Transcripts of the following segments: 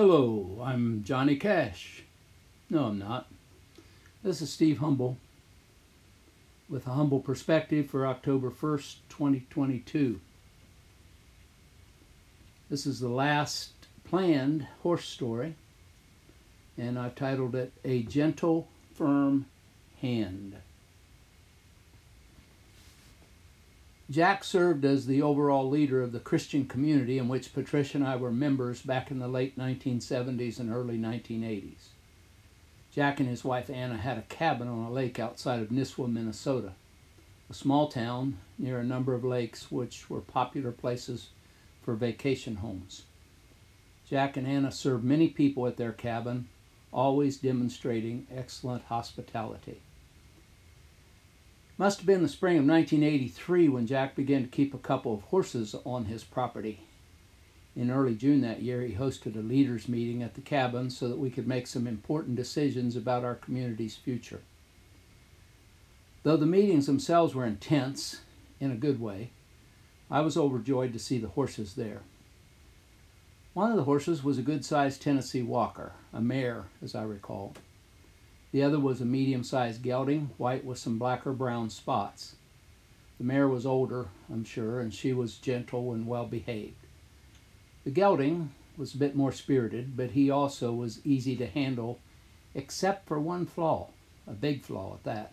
Hello, I'm Johnny Cash. No, I'm not. This is Steve Humble with a humble perspective for October 1st, 2022. This is the last planned horse story, and I've titled it A Gentle, Firm Hand. Jack served as the overall leader of the Christian community in which Patricia and I were members back in the late 1970s and early 1980s. Jack and his wife Anna had a cabin on a lake outside of Nisswa, Minnesota, a small town near a number of lakes which were popular places for vacation homes. Jack and Anna served many people at their cabin, always demonstrating excellent hospitality. Must have been the spring of 1983 when Jack began to keep a couple of horses on his property. In early June that year, he hosted a leaders meeting at the cabin so that we could make some important decisions about our community's future. Though the meetings themselves were intense, in a good way, I was overjoyed to see the horses there. One of the horses was a good sized Tennessee Walker, a mare, as I recall. The other was a medium sized gelding, white with some black or brown spots. The mare was older, I'm sure, and she was gentle and well behaved. The gelding was a bit more spirited, but he also was easy to handle, except for one flaw, a big flaw at that.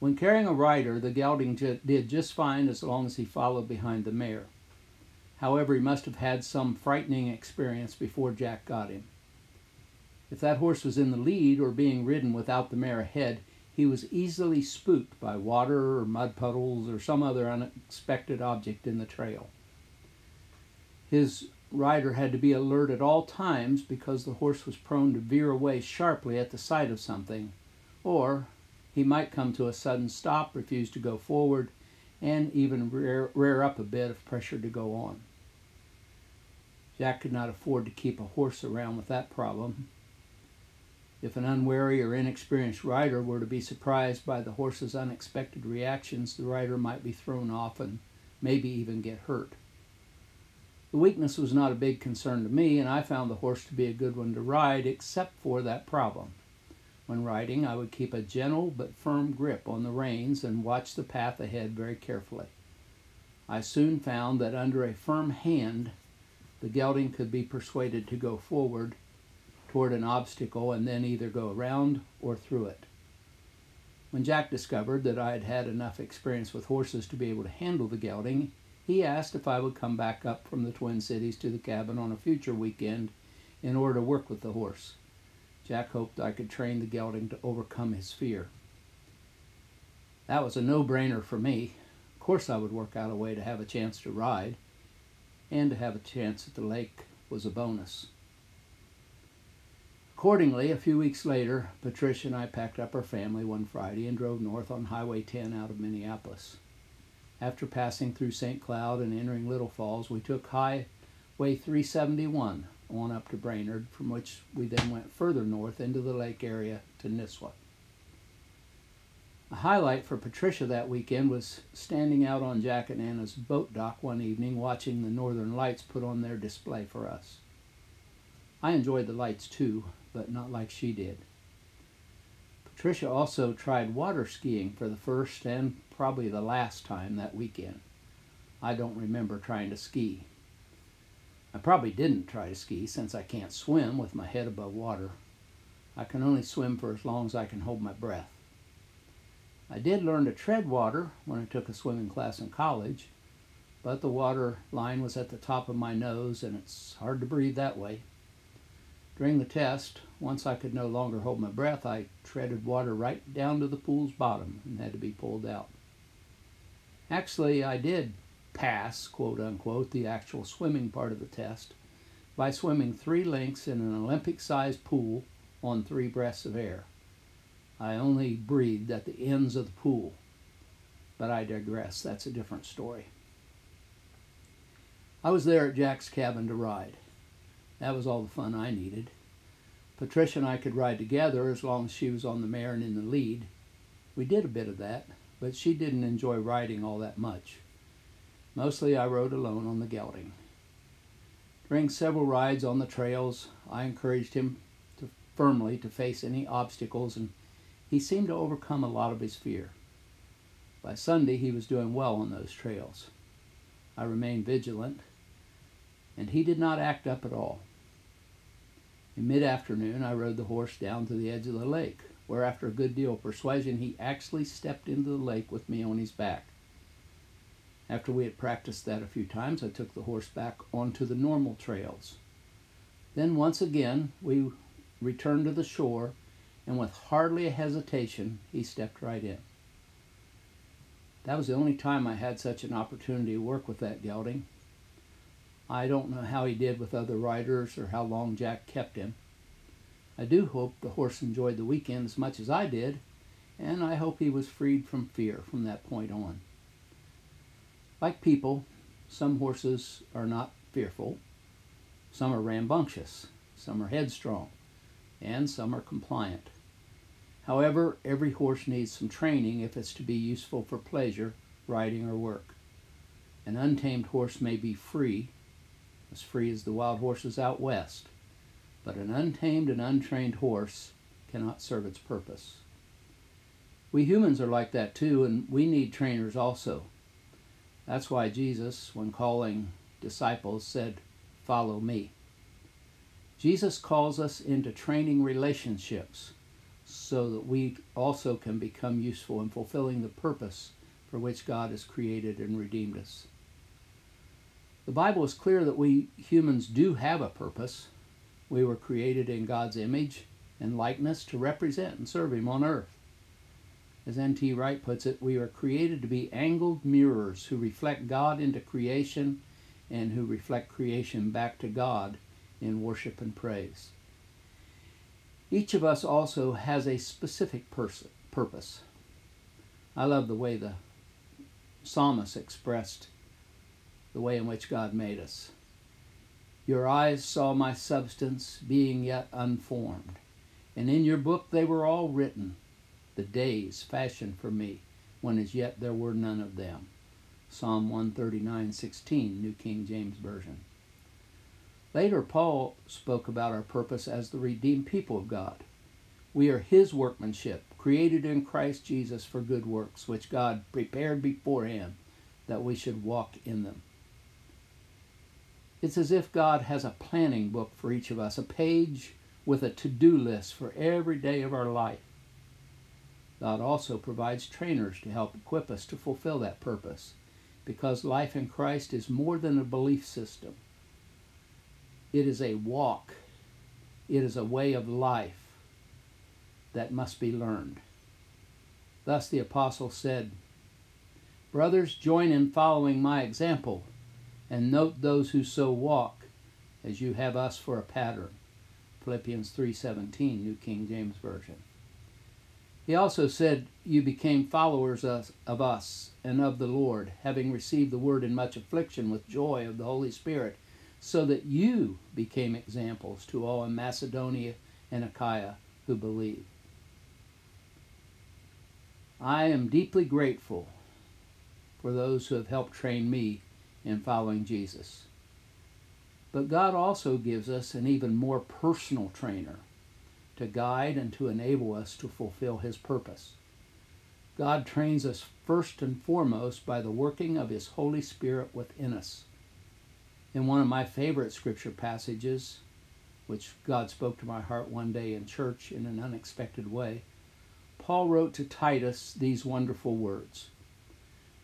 When carrying a rider, the gelding did just fine as long as he followed behind the mare. However, he must have had some frightening experience before Jack got him. If that horse was in the lead or being ridden without the mare ahead, he was easily spooked by water or mud puddles or some other unexpected object in the trail. His rider had to be alert at all times because the horse was prone to veer away sharply at the sight of something, or he might come to a sudden stop, refuse to go forward, and even rear, rear up a bit if pressured to go on. Jack could not afford to keep a horse around with that problem, if an unwary or inexperienced rider were to be surprised by the horse's unexpected reactions, the rider might be thrown off and maybe even get hurt. The weakness was not a big concern to me, and I found the horse to be a good one to ride, except for that problem. When riding, I would keep a gentle but firm grip on the reins and watch the path ahead very carefully. I soon found that under a firm hand, the gelding could be persuaded to go forward toward an obstacle and then either go around or through it. When Jack discovered that I had had enough experience with horses to be able to handle the gelding, he asked if I would come back up from the Twin Cities to the cabin on a future weekend in order to work with the horse. Jack hoped I could train the gelding to overcome his fear. That was a no brainer for me. Of course, I would work out a way to have a chance to ride, and to have a chance at the lake was a bonus. Accordingly, a few weeks later, Patricia and I packed up our family one Friday and drove north on Highway 10 out of Minneapolis. After passing through St. Cloud and entering Little Falls, we took Highway 371 on up to Brainerd, from which we then went further north into the lake area to Nisswa. A highlight for Patricia that weekend was standing out on Jack and Anna's boat dock one evening watching the northern lights put on their display for us. I enjoyed the lights too, but not like she did. Patricia also tried water skiing for the first and probably the last time that weekend. I don't remember trying to ski. I probably didn't try to ski since I can't swim with my head above water. I can only swim for as long as I can hold my breath. I did learn to tread water when I took a swimming class in college, but the water line was at the top of my nose and it's hard to breathe that way. During the test, once I could no longer hold my breath, I treaded water right down to the pool's bottom and had to be pulled out. Actually, I did pass, quote unquote, the actual swimming part of the test by swimming three lengths in an Olympic sized pool on three breaths of air. I only breathed at the ends of the pool, but I digress. That's a different story. I was there at Jack's cabin to ride. That was all the fun I needed. Patricia and I could ride together as long as she was on the mare and in the lead. We did a bit of that, but she didn't enjoy riding all that much. Mostly I rode alone on the gelding. During several rides on the trails, I encouraged him to firmly to face any obstacles, and he seemed to overcome a lot of his fear. By Sunday, he was doing well on those trails. I remained vigilant, and he did not act up at all. In mid afternoon, I rode the horse down to the edge of the lake, where, after a good deal of persuasion, he actually stepped into the lake with me on his back. After we had practiced that a few times, I took the horse back onto the normal trails. Then, once again, we returned to the shore, and with hardly a hesitation, he stepped right in. That was the only time I had such an opportunity to work with that gelding. I don't know how he did with other riders or how long Jack kept him. I do hope the horse enjoyed the weekend as much as I did, and I hope he was freed from fear from that point on. Like people, some horses are not fearful, some are rambunctious, some are headstrong, and some are compliant. However, every horse needs some training if it's to be useful for pleasure, riding, or work. An untamed horse may be free, as free as the wild horses out west, but an untamed and untrained horse cannot serve its purpose. We humans are like that too, and we need trainers also. That's why Jesus, when calling disciples, said, Follow me. Jesus calls us into training relationships so that we also can become useful in fulfilling the purpose for which God has created and redeemed us. The Bible is clear that we humans do have a purpose. We were created in God's image and likeness to represent and serve Him on earth. As N.T. Wright puts it, we are created to be angled mirrors who reflect God into creation and who reflect creation back to God in worship and praise. Each of us also has a specific pers- purpose. I love the way the psalmist expressed the way in which God made us. Your eyes saw my substance being yet unformed, and in your book they were all written the days fashioned for me, when as yet there were none of them. Psalm 139:16, New King James Version. Later, Paul spoke about our purpose as the redeemed people of God. We are his workmanship, created in Christ Jesus for good works, which God prepared beforehand that we should walk in them. It's as if God has a planning book for each of us, a page with a to do list for every day of our life. God also provides trainers to help equip us to fulfill that purpose because life in Christ is more than a belief system. It is a walk, it is a way of life that must be learned. Thus the apostle said, Brothers, join in following my example, and note those who so walk, as you have us for a pattern. Philippians 3:17, New King James Version. He also said, You became followers of, us and of the Lord, having received the word in much affliction with joy of the Holy Spirit, so that you became examples to all in Macedonia and Achaia who believe. I am deeply grateful for those who have helped train me in following Jesus. But God also gives us an even more personal trainer to guide and to enable us to fulfill His purpose. God trains us first and foremost by the working of His Holy Spirit within us. In one of my favorite scripture passages, which God spoke to my heart one day in church in an unexpected way, Paul wrote to Titus these wonderful words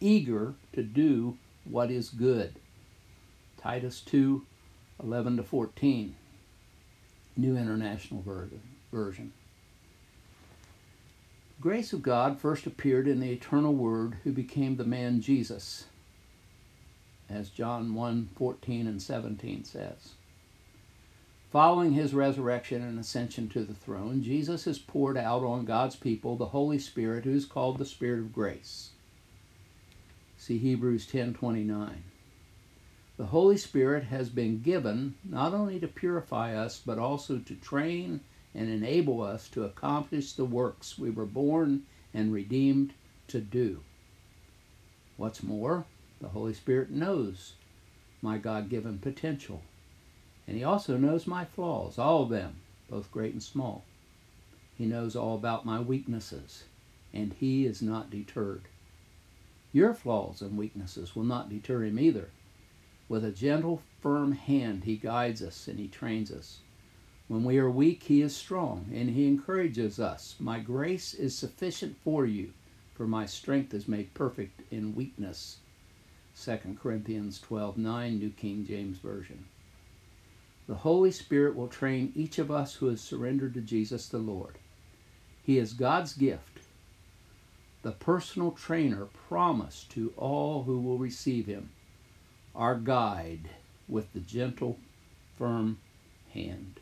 eager to do what is good. Titus 2 11 to 14. New International Version. The grace of God first appeared in the eternal Word who became the man Jesus, as John 1 14 and 17 says. Following his resurrection and ascension to the throne, Jesus has poured out on God's people the Holy Spirit, who is called the Spirit of grace. See Hebrews 10:29. The Holy Spirit has been given not only to purify us, but also to train and enable us to accomplish the works we were born and redeemed to do. What's more, the Holy Spirit knows my God given potential and he also knows my flaws, all of them, both great and small. He knows all about my weaknesses, and he is not deterred. Your flaws and weaknesses will not deter him either. With a gentle, firm hand, he guides us and he trains us. When we are weak, he is strong, and he encourages us. My grace is sufficient for you, for my strength is made perfect in weakness. 2 Corinthians 12 9, New King James Version. The Holy Spirit will train each of us who has surrendered to Jesus the Lord. He is God's gift, the personal trainer promised to all who will receive him, our guide with the gentle, firm hand.